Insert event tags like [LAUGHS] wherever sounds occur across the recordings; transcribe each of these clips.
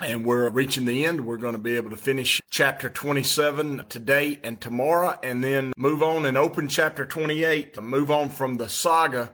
and we're reaching the end. We're going to be able to finish chapter 27 today and tomorrow, and then move on and open chapter 28, to move on from the saga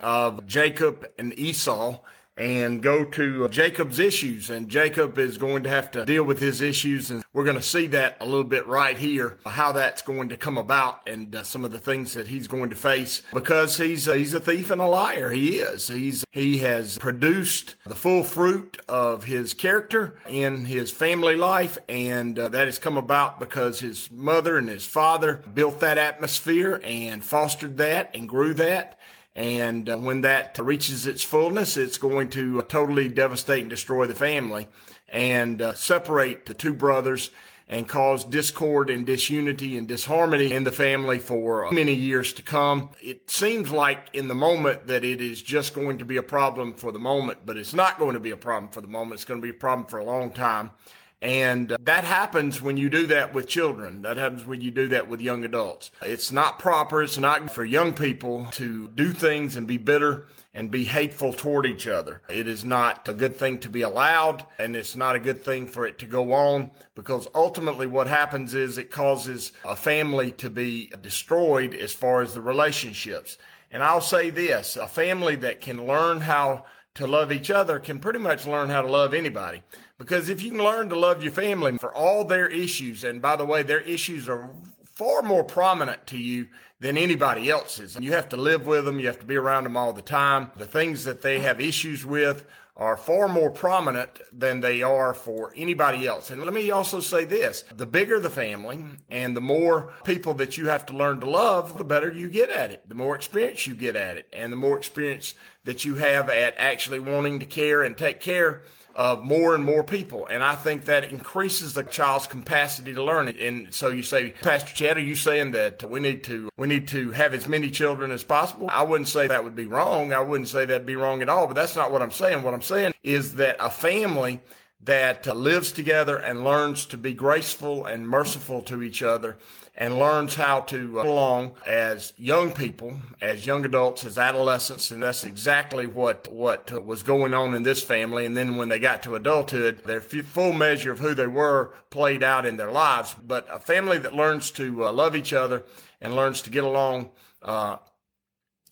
of Jacob and Esau and go to Jacob's issues. And Jacob is going to have to deal with his issues. And we're going to see that a little bit right here, how that's going to come about and uh, some of the things that he's going to face because he's, uh, he's a thief and a liar. He is. He's, he has produced the full fruit of his character in his family life. And uh, that has come about because his mother and his father built that atmosphere and fostered that and grew that. And uh, when that reaches its fullness, it's going to totally devastate and destroy the family and uh, separate the two brothers and cause discord and disunity and disharmony in the family for many years to come. It seems like in the moment that it is just going to be a problem for the moment, but it's not going to be a problem for the moment. It's going to be a problem for a long time. And that happens when you do that with children. That happens when you do that with young adults. It's not proper. It's not for young people to do things and be bitter and be hateful toward each other. It is not a good thing to be allowed, and it's not a good thing for it to go on because ultimately what happens is it causes a family to be destroyed as far as the relationships. And I'll say this a family that can learn how to love each other can pretty much learn how to love anybody. Because if you can learn to love your family for all their issues, and by the way, their issues are far more prominent to you than anybody else's. You have to live with them, you have to be around them all the time. The things that they have issues with are far more prominent than they are for anybody else. And let me also say this the bigger the family and the more people that you have to learn to love, the better you get at it, the more experience you get at it, and the more experience that you have at actually wanting to care and take care of more and more people. And I think that increases the child's capacity to learn. And so you say, Pastor Chad, are you saying that we need to we need to have as many children as possible? I wouldn't say that would be wrong. I wouldn't say that'd be wrong at all, but that's not what I'm saying. What I'm saying is that a family that lives together and learns to be graceful and merciful to each other and learns how to get along as young people, as young adults, as adolescents, and that's exactly what what was going on in this family. And then when they got to adulthood, their full measure of who they were played out in their lives. But a family that learns to uh, love each other and learns to get along uh,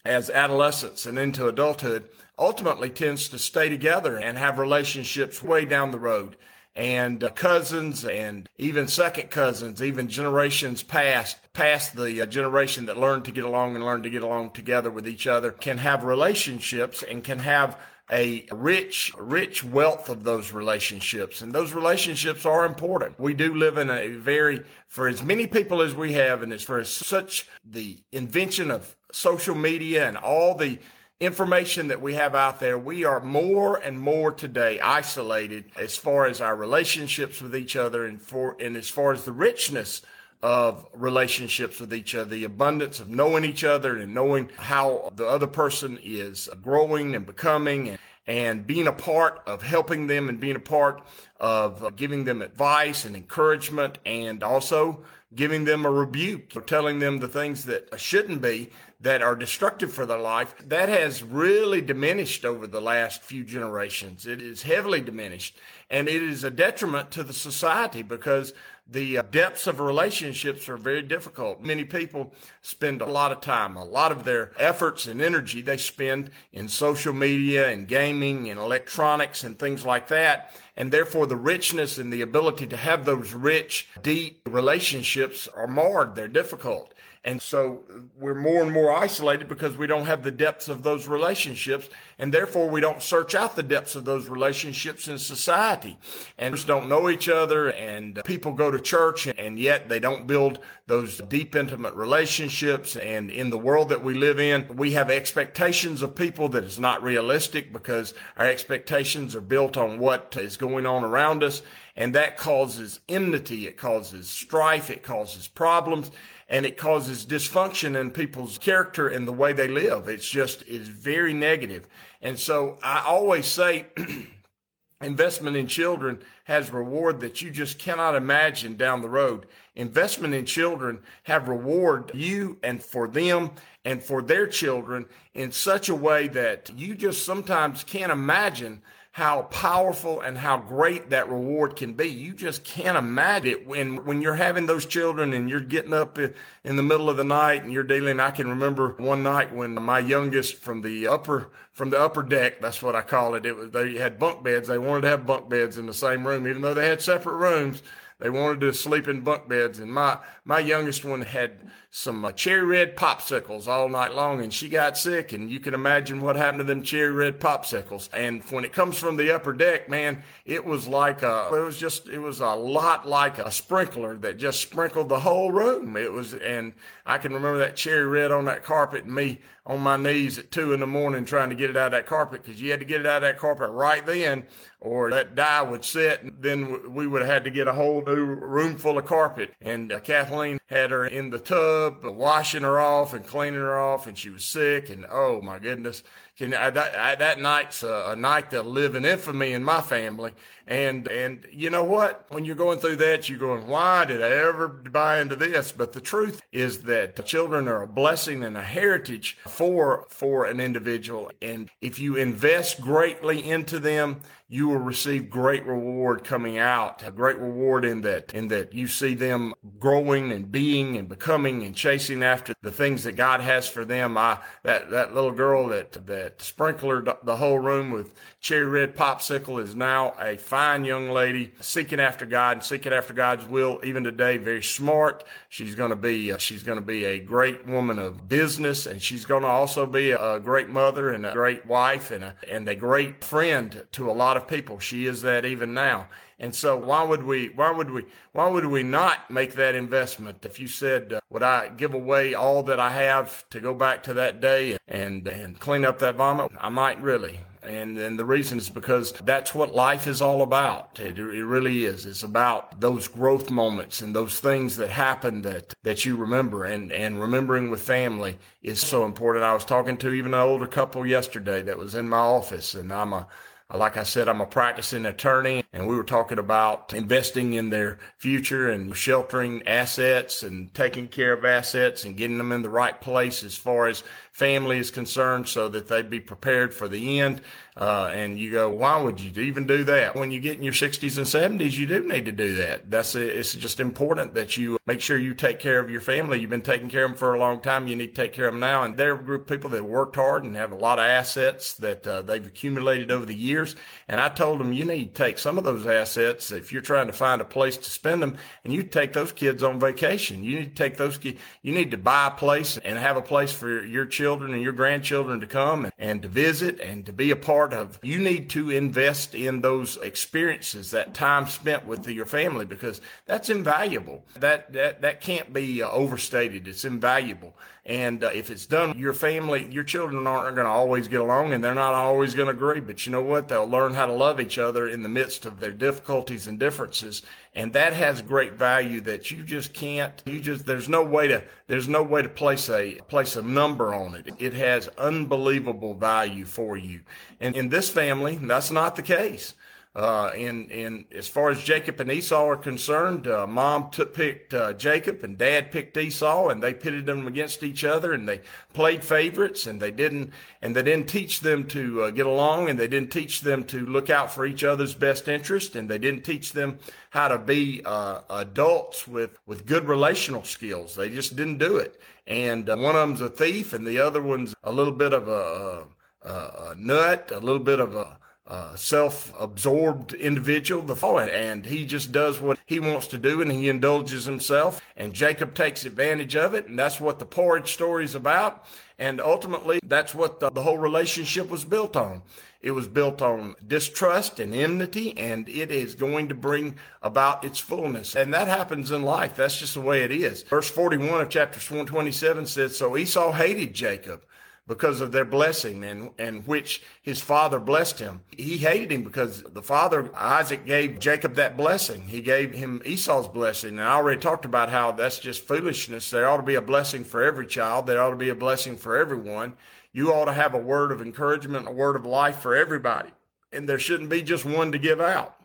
as adolescents and into adulthood ultimately tends to stay together and have relationships way down the road. And uh, cousins and even second cousins, even generations past, past the uh, generation that learned to get along and learned to get along together with each other, can have relationships and can have a rich, rich wealth of those relationships. And those relationships are important. We do live in a very, for as many people as we have, and as for such the invention of social media and all the information that we have out there, we are more and more today isolated as far as our relationships with each other and for and as far as the richness of relationships with each other, the abundance of knowing each other and knowing how the other person is growing and becoming and, and being a part of helping them and being a part of giving them advice and encouragement and also giving them a rebuke or telling them the things that shouldn't be that are destructive for their life, that has really diminished over the last few generations. It is heavily diminished. And it is a detriment to the society because the uh, depths of relationships are very difficult. Many people spend a lot of time, a lot of their efforts and energy they spend in social media and gaming and electronics and things like that. And therefore, the richness and the ability to have those rich, deep relationships are marred. They're difficult. And so uh, we're more and more isolated because we don't have the depths of those relationships. And therefore, we don't search out the depths of those relationships in society and just don't know each other. And people go to church and yet they don't build those deep, intimate relationships. And in the world that we live in, we have expectations of people that is not realistic because our expectations are built on what is going on around us. And that causes enmity. It causes strife. It causes problems and it causes dysfunction in people's character and the way they live. It's just, it's very negative. And so I always say, [CLEARS THROAT] investment in children has reward that you just cannot imagine down the road. Investment in children have reward you and for them and for their children in such a way that you just sometimes can't imagine how powerful and how great that reward can be. You just can't imagine it when when you're having those children and you're getting up in the middle of the night and you're dealing. I can remember one night when my youngest from the upper from the upper deck, that's what I call it. It was they had bunk beds. They wanted to have bunk beds in the same room, even though they had separate rooms. They wanted to sleep in bunk beds, and my my youngest one had some uh, cherry red popsicles all night long, and she got sick. And you can imagine what happened to them cherry red popsicles. And when it comes from the upper deck, man, it was like a it was just it was a lot like a sprinkler that just sprinkled the whole room. It was, and I can remember that cherry red on that carpet, and me on my knees at two in the morning trying to get it out of that carpet because you had to get it out of that carpet right then or that dye would set. And then we would have had to get a whole new room full of carpet. And uh, Kathleen had her in the tub, washing her off and cleaning her off, and she was sick. And oh my goodness, can I, that, I, that night's a, a night that'll live in infamy in my family. And and you know what? When you're going through that, you're going, why did I ever buy into this? But the truth is that children are a blessing and a heritage for for an individual. And if you invest greatly into them, you will receive great reward coming out. A great reward in that in that you see them growing and being and becoming and chasing after the things that God has for them. I that that little girl that that sprinklered the whole room with cherry red popsicle is now a fine young lady seeking after God and seeking after God's will even today. Very smart. She's going to be uh, she's going to be a great woman of business, and she's going to also be a great mother and a great wife and a, and a great friend to a lot of people. She is that even now. And so why would we, why would we, why would we not make that investment? If you said, uh, would I give away all that I have to go back to that day and, and clean up that vomit? I might really. And, and the reason is because that's what life is all about. It, it really is. It's about those growth moments and those things that happen that, that you remember and, and remembering with family is so important. I was talking to even an older couple yesterday that was in my office and I'm a, like I said, I'm a practicing attorney, and we were talking about investing in their future and sheltering assets and taking care of assets and getting them in the right place as far as family is concerned so that they'd be prepared for the end. Uh, and you go, why would you even do that? When you get in your 60s and 70s, you do need to do that. That's a, it's just important that you make sure you take care of your family. You've been taking care of them for a long time. You need to take care of them now. And they're a group of people that worked hard and have a lot of assets that uh, they've accumulated over the years. And I told them you need to take some of those assets if you're trying to find a place to spend them, and you take those kids on vacation. You need to take those kids. You need to buy a place and have a place for your children and your grandchildren to come and, and to visit and to be a part part of. You need to invest in those experiences, that time spent with your family, because that's invaluable. That that that can't be uh, overstated. It's invaluable. And uh, if it's done, your family, your children aren't going to always get along, and they're not always going to agree. But you know what? They'll learn how to love each other in the midst of their difficulties and differences, and that has great value that you just can't. You just there's no way to there's no way to place a place a number on it. It has unbelievable value for you. And in this family, that's not the case. Uh, and, and as far as Jacob and Esau are concerned, uh, mom picked uh, Jacob and dad picked Esau and they pitted them against each other and they played favorites and they didn't, and they didn't teach them to uh, get along and they didn't teach them to look out for each other's best interest and they didn't teach them how to be uh, adults with, with good relational skills. They just didn't do it. And uh, one of them's a thief and the other one's a little bit of a, a, a nut, a little bit of a, uh, self-absorbed individual, the father, and he just does what he wants to do, and he indulges himself. And Jacob takes advantage of it, and that's what the porridge story is about. And ultimately, that's what the, the whole relationship was built on. It was built on distrust and enmity, and it is going to bring about its fullness. And that happens in life. That's just the way it is. Verse 41 of chapter 127 says, So Esau hated Jacob because of their blessing and, and which his father blessed him. He hated him because the father, Isaac, gave Jacob that blessing. He gave him Esau's blessing. And I already talked about how that's just foolishness. There ought to be a blessing for every child. There ought to be a blessing for everyone. You ought to have a word of encouragement, a word of life for everybody. And there shouldn't be just one to give out.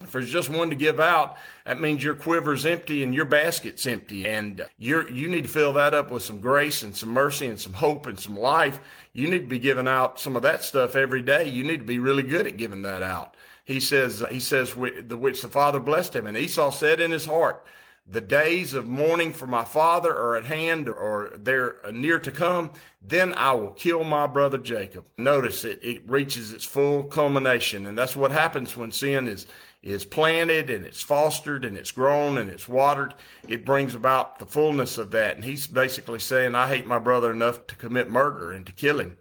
If there's just one to give out, that means your quiver's empty and your basket's empty. And you're, you need to fill that up with some grace and some mercy and some hope and some life. You need to be giving out some of that stuff every day. You need to be really good at giving that out. He says, he says, the which the father blessed him. And Esau said in his heart, the days of mourning for my father are at hand or they're near to come, then I will kill my brother Jacob. Notice it, it reaches its full culmination. And that's what happens when sin is, is planted and it's fostered and it's grown and it's watered. It brings about the fullness of that. And he's basically saying, I hate my brother enough to commit murder and to kill him.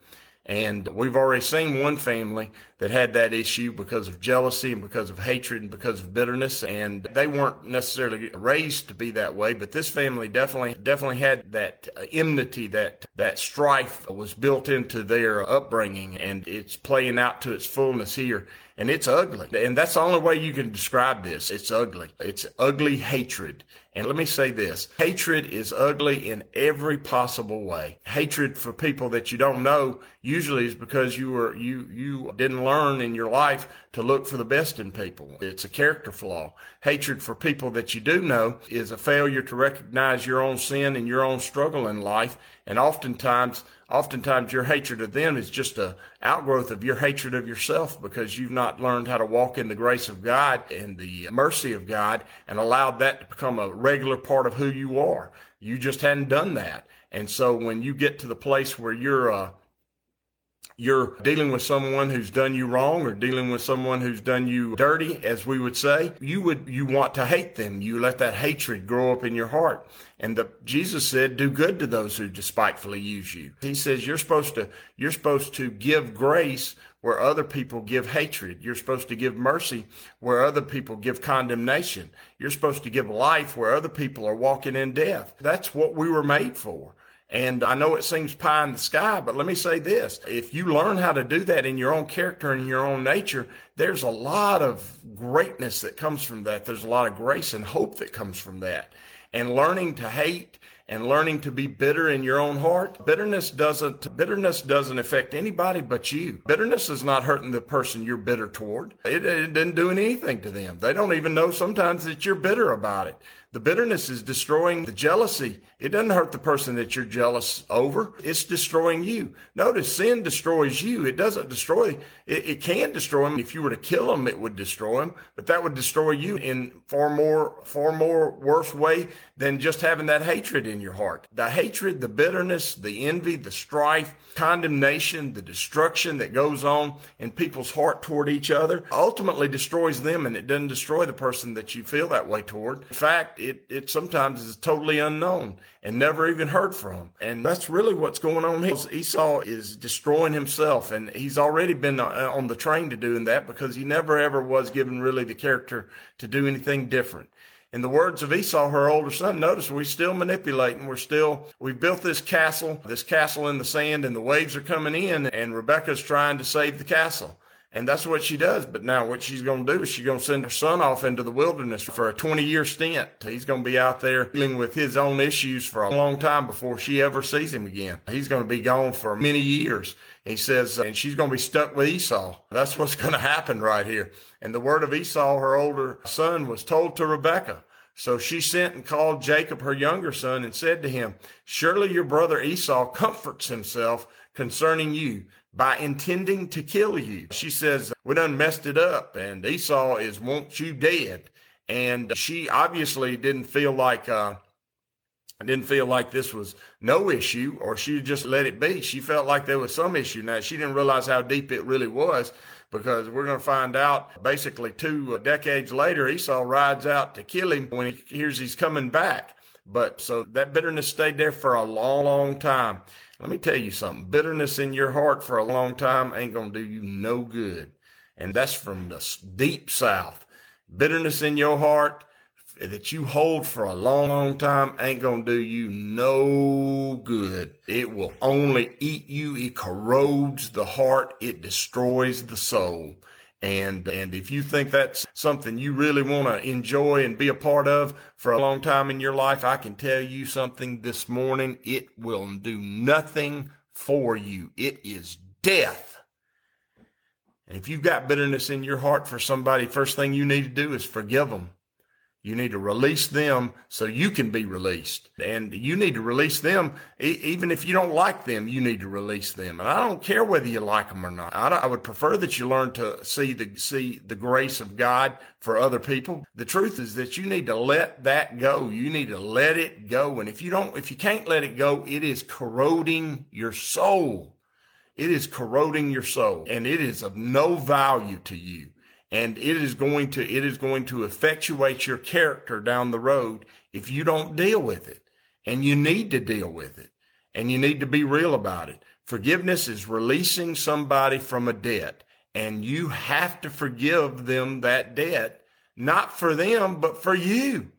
And we've already seen one family that had that issue because of jealousy and because of hatred and because of bitterness. And they weren't necessarily raised to be that way, but this family definitely, definitely had that enmity, that, that strife was built into their upbringing and it's playing out to its fullness here. And it's ugly. And that's the only way you can describe this. It's ugly. It's ugly hatred. And let me say this hatred is ugly in every possible way. Hatred for people that you don't know usually is because you were, you, you didn't learn in your life to look for the best in people. It's a character flaw. Hatred for people that you do know is a failure to recognize your own sin and your own struggle in life. And oftentimes, oftentimes your hatred of them is just a outgrowth of your hatred of yourself because you've not learned how to walk in the grace of God and the mercy of God and allowed that to become a regular part of who you are. You just hadn't done that. And so when you get to the place where you're, uh, you're dealing with someone who's done you wrong or dealing with someone who's done you dirty, as we would say, you would, you want to hate them. You let that hatred grow up in your heart. And the, Jesus said, do good to those who despitefully use you. He says you're supposed to, you're supposed to give grace where other people give hatred. You're supposed to give mercy where other people give condemnation. You're supposed to give life where other people are walking in death. That's what we were made for. And I know it seems pie in the sky, but let me say this. If you learn how to do that in your own character and your own nature, there's a lot of greatness that comes from that. There's a lot of grace and hope that comes from that. And learning to hate and learning to be bitter in your own heart. Bitterness doesn't bitterness doesn't affect anybody but you. Bitterness is not hurting the person you're bitter toward. It, it didn't do anything to them. They don't even know sometimes that you're bitter about it. The bitterness is destroying the jealousy. It doesn't hurt the person that you're jealous over. It's destroying you. Notice sin destroys you. It doesn't destroy, it, it can destroy them. If you were to kill them, it would destroy them, but that would destroy you in far more, far more worse way than just having that hatred in your heart. The hatred, the bitterness, the envy, the strife, condemnation, the destruction that goes on in people's heart toward each other ultimately destroys them and it doesn't destroy the person that you feel that way toward. In fact, it, it sometimes is totally unknown and never even heard from. And that's really what's going on here. Esau is destroying himself and he's already been uh, on the train to doing that because he never ever was given really the character to do anything different. In the words of Esau, her older son, notice we're still manipulating. We're still, we built this castle, this castle in the sand, and the waves are coming in, and Rebekah's trying to save the castle. And that's what she does. But now what she's going to do is she's going to send her son off into the wilderness for a 20 year stint. He's going to be out there dealing with his own issues for a long time before she ever sees him again. He's going to be gone for many years. He says, uh, and she's going to be stuck with Esau. That's what's going [LAUGHS] to happen right here. And the word of Esau, her older son, was told to Rebekah. So she sent and called Jacob, her younger son, and said to him, Surely your brother Esau comforts himself concerning you by intending to kill you. She says, We done messed it up, and Esau is wants you dead. And she obviously didn't feel like uh, didn't feel like this was no issue, or she just let it be. She felt like there was some issue. Now she didn't realize how deep it really was because we're going to find out basically two decades later, Esau rides out to kill him when he hears he's coming back. But so that bitterness stayed there for a long, long time. Let me tell you something bitterness in your heart for a long time ain't going to do you no good. And that's from the deep south. Bitterness in your heart that you hold for a long, long time ain't to do you no good. It will only eat you. It corrodes the heart. It destroys the soul. And, and if you think that's something you really want to enjoy and be a part of for a long time in your life, I can tell you something this morning. It will do nothing for you. It is death. And if you've got bitterness in your heart for somebody, first thing you need to do is forgive them. You need to release them so you can be released. And you need to release them. even if you don't like them, you need to release them. And I don't care whether you like them or not. I, I would prefer that you learn to see the, see the grace of God for other people. The truth is that you need to let that go. You need to let it go. And if you don't, if you can't let it go, it is corroding your soul. It is corroding your soul and it is of no value to you and it is going to it is going to effectuate your character down the road if you don't deal with it. And you need to deal with it. And you need to be real about it. Forgiveness is releasing somebody from a debt. And you have to forgive them that debt not for them but for you.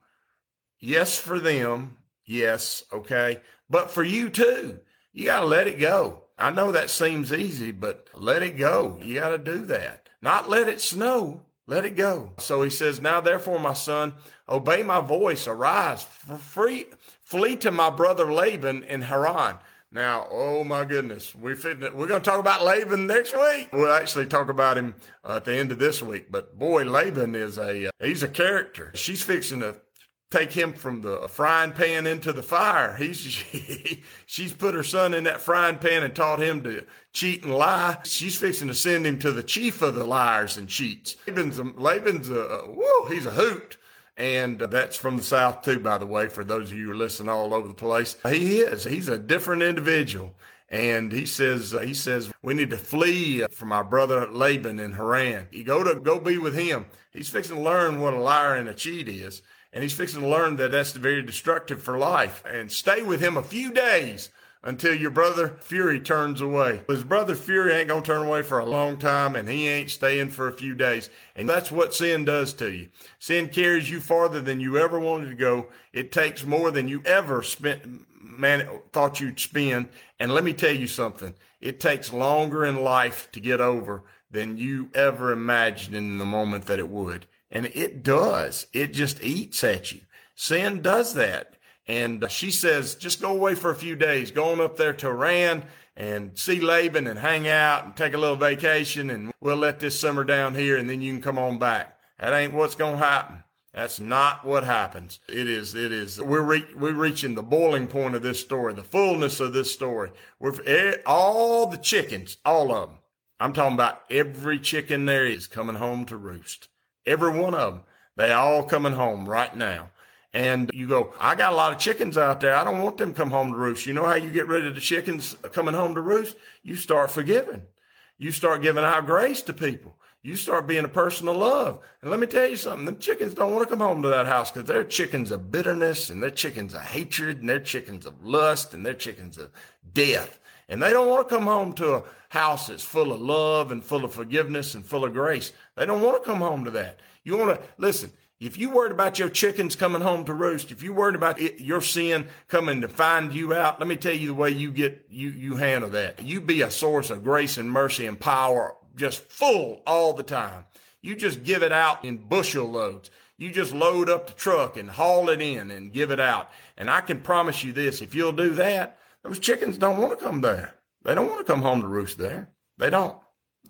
Yes for them. Yes okay? But for you too. You got to let it go. I know that seems easy but let it go. You got to do that not let it snow. Let it go. So he says, Now therefore, my son, obey my voice, arise, free, flee to my brother Laban in Haran. Now, oh my goodness, we we're going to talk about Laban next week. We'll actually talk about him at the end of this week. But boy, Laban is a he's a character. She's fixing to take him from the frying pan into the fire. He's [LAUGHS] she, she's put her son in that frying pan and taught him to cheat and lie. She's fixing to send him to the chief of the liars and cheats. Laban's a, Laban's a whoa, he's a hoot. And uh, that's from the South too, by the way, for those of you who are listening all over the place. He is. He's a different individual. And he says, he says, we need to flee from our brother Laban in Haran. You go to go be with him. He's fixing to learn what a liar and a cheat is. And he's fixing to learn that that's very destructive for life. And stay with him a few days until your brother Fury turns away. His brother Fury ain't going to turn away for a long time and he ain't staying for a few days. And that's what sin does to you. Sin carries you farther than you ever wanted to go. It takes more than you ever spent, man, thought you'd spend. And let me tell you something. It takes longer in life to get over than you ever imagined in the moment that it would. And it does. It just eats at you. Sin does that. And she says, just go away for a few days, going up there to Haran and see Laban and hang out and take a little vacation. And we'll let this summer down here and then you can come on back. That ain't what's going to happen. That's not what happens. It is, it is, we're, re- we're reaching the boiling point of this story, the fullness of this story. We're, all the chickens, all of them. I'm talking about every chicken there is coming home to roost. Every one of them. They all coming home right now. And you go, I got a lot of chickens out there. I don't want them come home to roost. You know how you get rid of the chickens uh, coming home to roost? You start forgiving. You start giving out grace to people. You start being a person of love. And let me tell you something, the chickens don't want to come home to that house because they're chickens of bitterness and they're chickens of hatred and they're chickens of lust and they're chickens of death. And they don't want to come home to a house that's full of love and full of forgiveness and full of grace. They don't want to come home to that. You want to listen. If you worried about your chickens coming home to roost, if you worried about it, your sin coming to find you out, let me tell you the way you get you you handle that. You be a source of grace and mercy and power, just full all the time. You just give it out in bushel loads. You just load up the truck and haul it in and give it out. And I can promise you this: if you'll do that, those chickens don't want to come there. They don't want to come home to roost there. They don't.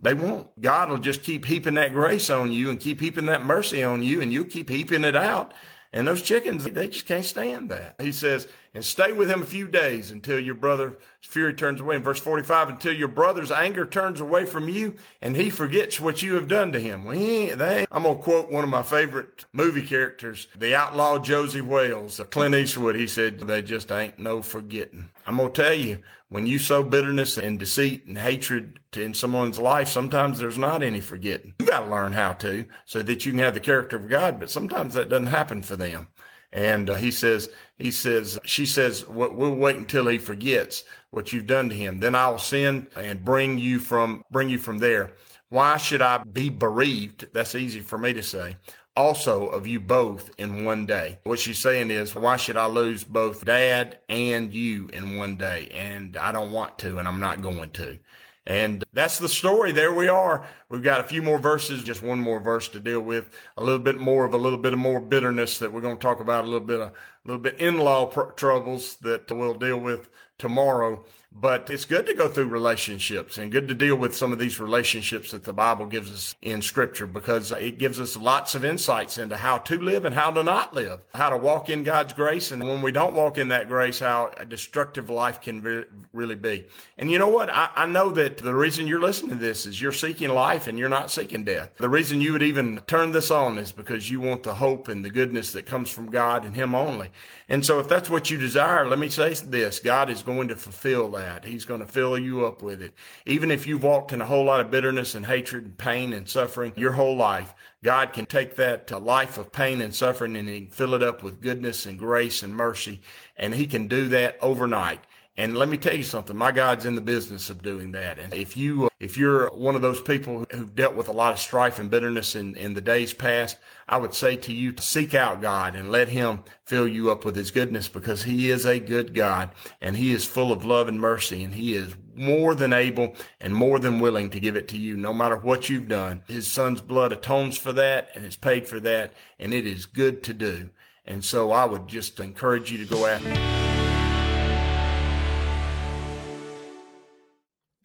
They won't. God will just keep heaping that grace on you and keep heaping that mercy on you, and you'll keep heaping it out. And those chickens, they just can't stand that. He says, and stay with him a few days until your brother's fury turns away. In verse 45, until your brother's anger turns away from you and he forgets what you have done to him. They, I'm going to quote one of my favorite movie characters, the outlaw Josey Wales, Clint Eastwood. He said, they just ain't no forgetting. I'm going to tell you, when you sow bitterness and deceit and hatred in someone's life, sometimes there's not any forgetting. You got to learn how to so that you can have the character of God, but sometimes that doesn't happen for them. And uh, he says, he says, she says, we'll wait until he forgets what you've done to him. Then I will send and bring you from, bring you from there. Why should I be bereaved? That's easy for me to say. Also of you both in one day. What she's saying is, why should I lose both dad and you in one day? And I don't want to, and I'm not going to. And that's the story. There we are. We've got a few more verses, just one more verse to deal with. A little bit more of a little bit of more bitterness that we're going to talk about. A little bit of a little bit in-law pr- troubles that we'll deal with tomorrow. But it's good to go through relationships and good to deal with some of these relationships that the Bible gives us in scripture because it gives us lots of insights into how to live and how to not live, how to walk in God's grace. And when we don't walk in that grace, how a destructive life can be, really be. And you know what? I, I know that the reason you're listening to this is you're seeking life and you're not seeking death. The reason you would even turn this on is because you want the hope and the goodness that comes from God and Him only. And so if that's what you desire, let me say this God is going to fulfill that that. He's going to fill you up with it. Even if you've walked in a whole lot of bitterness and hatred and pain and suffering your whole life, God can take that life of pain and suffering and he can fill it up with goodness and grace and mercy. And he can do that overnight. And let me tell you something, my God's in the business of doing that. And if you, uh, if you're one of those people who've dealt with a lot of strife and bitterness in, in the days past, I would say to you to seek out God and let him fill you up with his goodness because he is a good God and he is full of love and mercy and he is more than able and more than willing to give it to you no matter what you've done. His son's blood atones for that and is paid for that and it is good to do. And so I would just encourage you to go after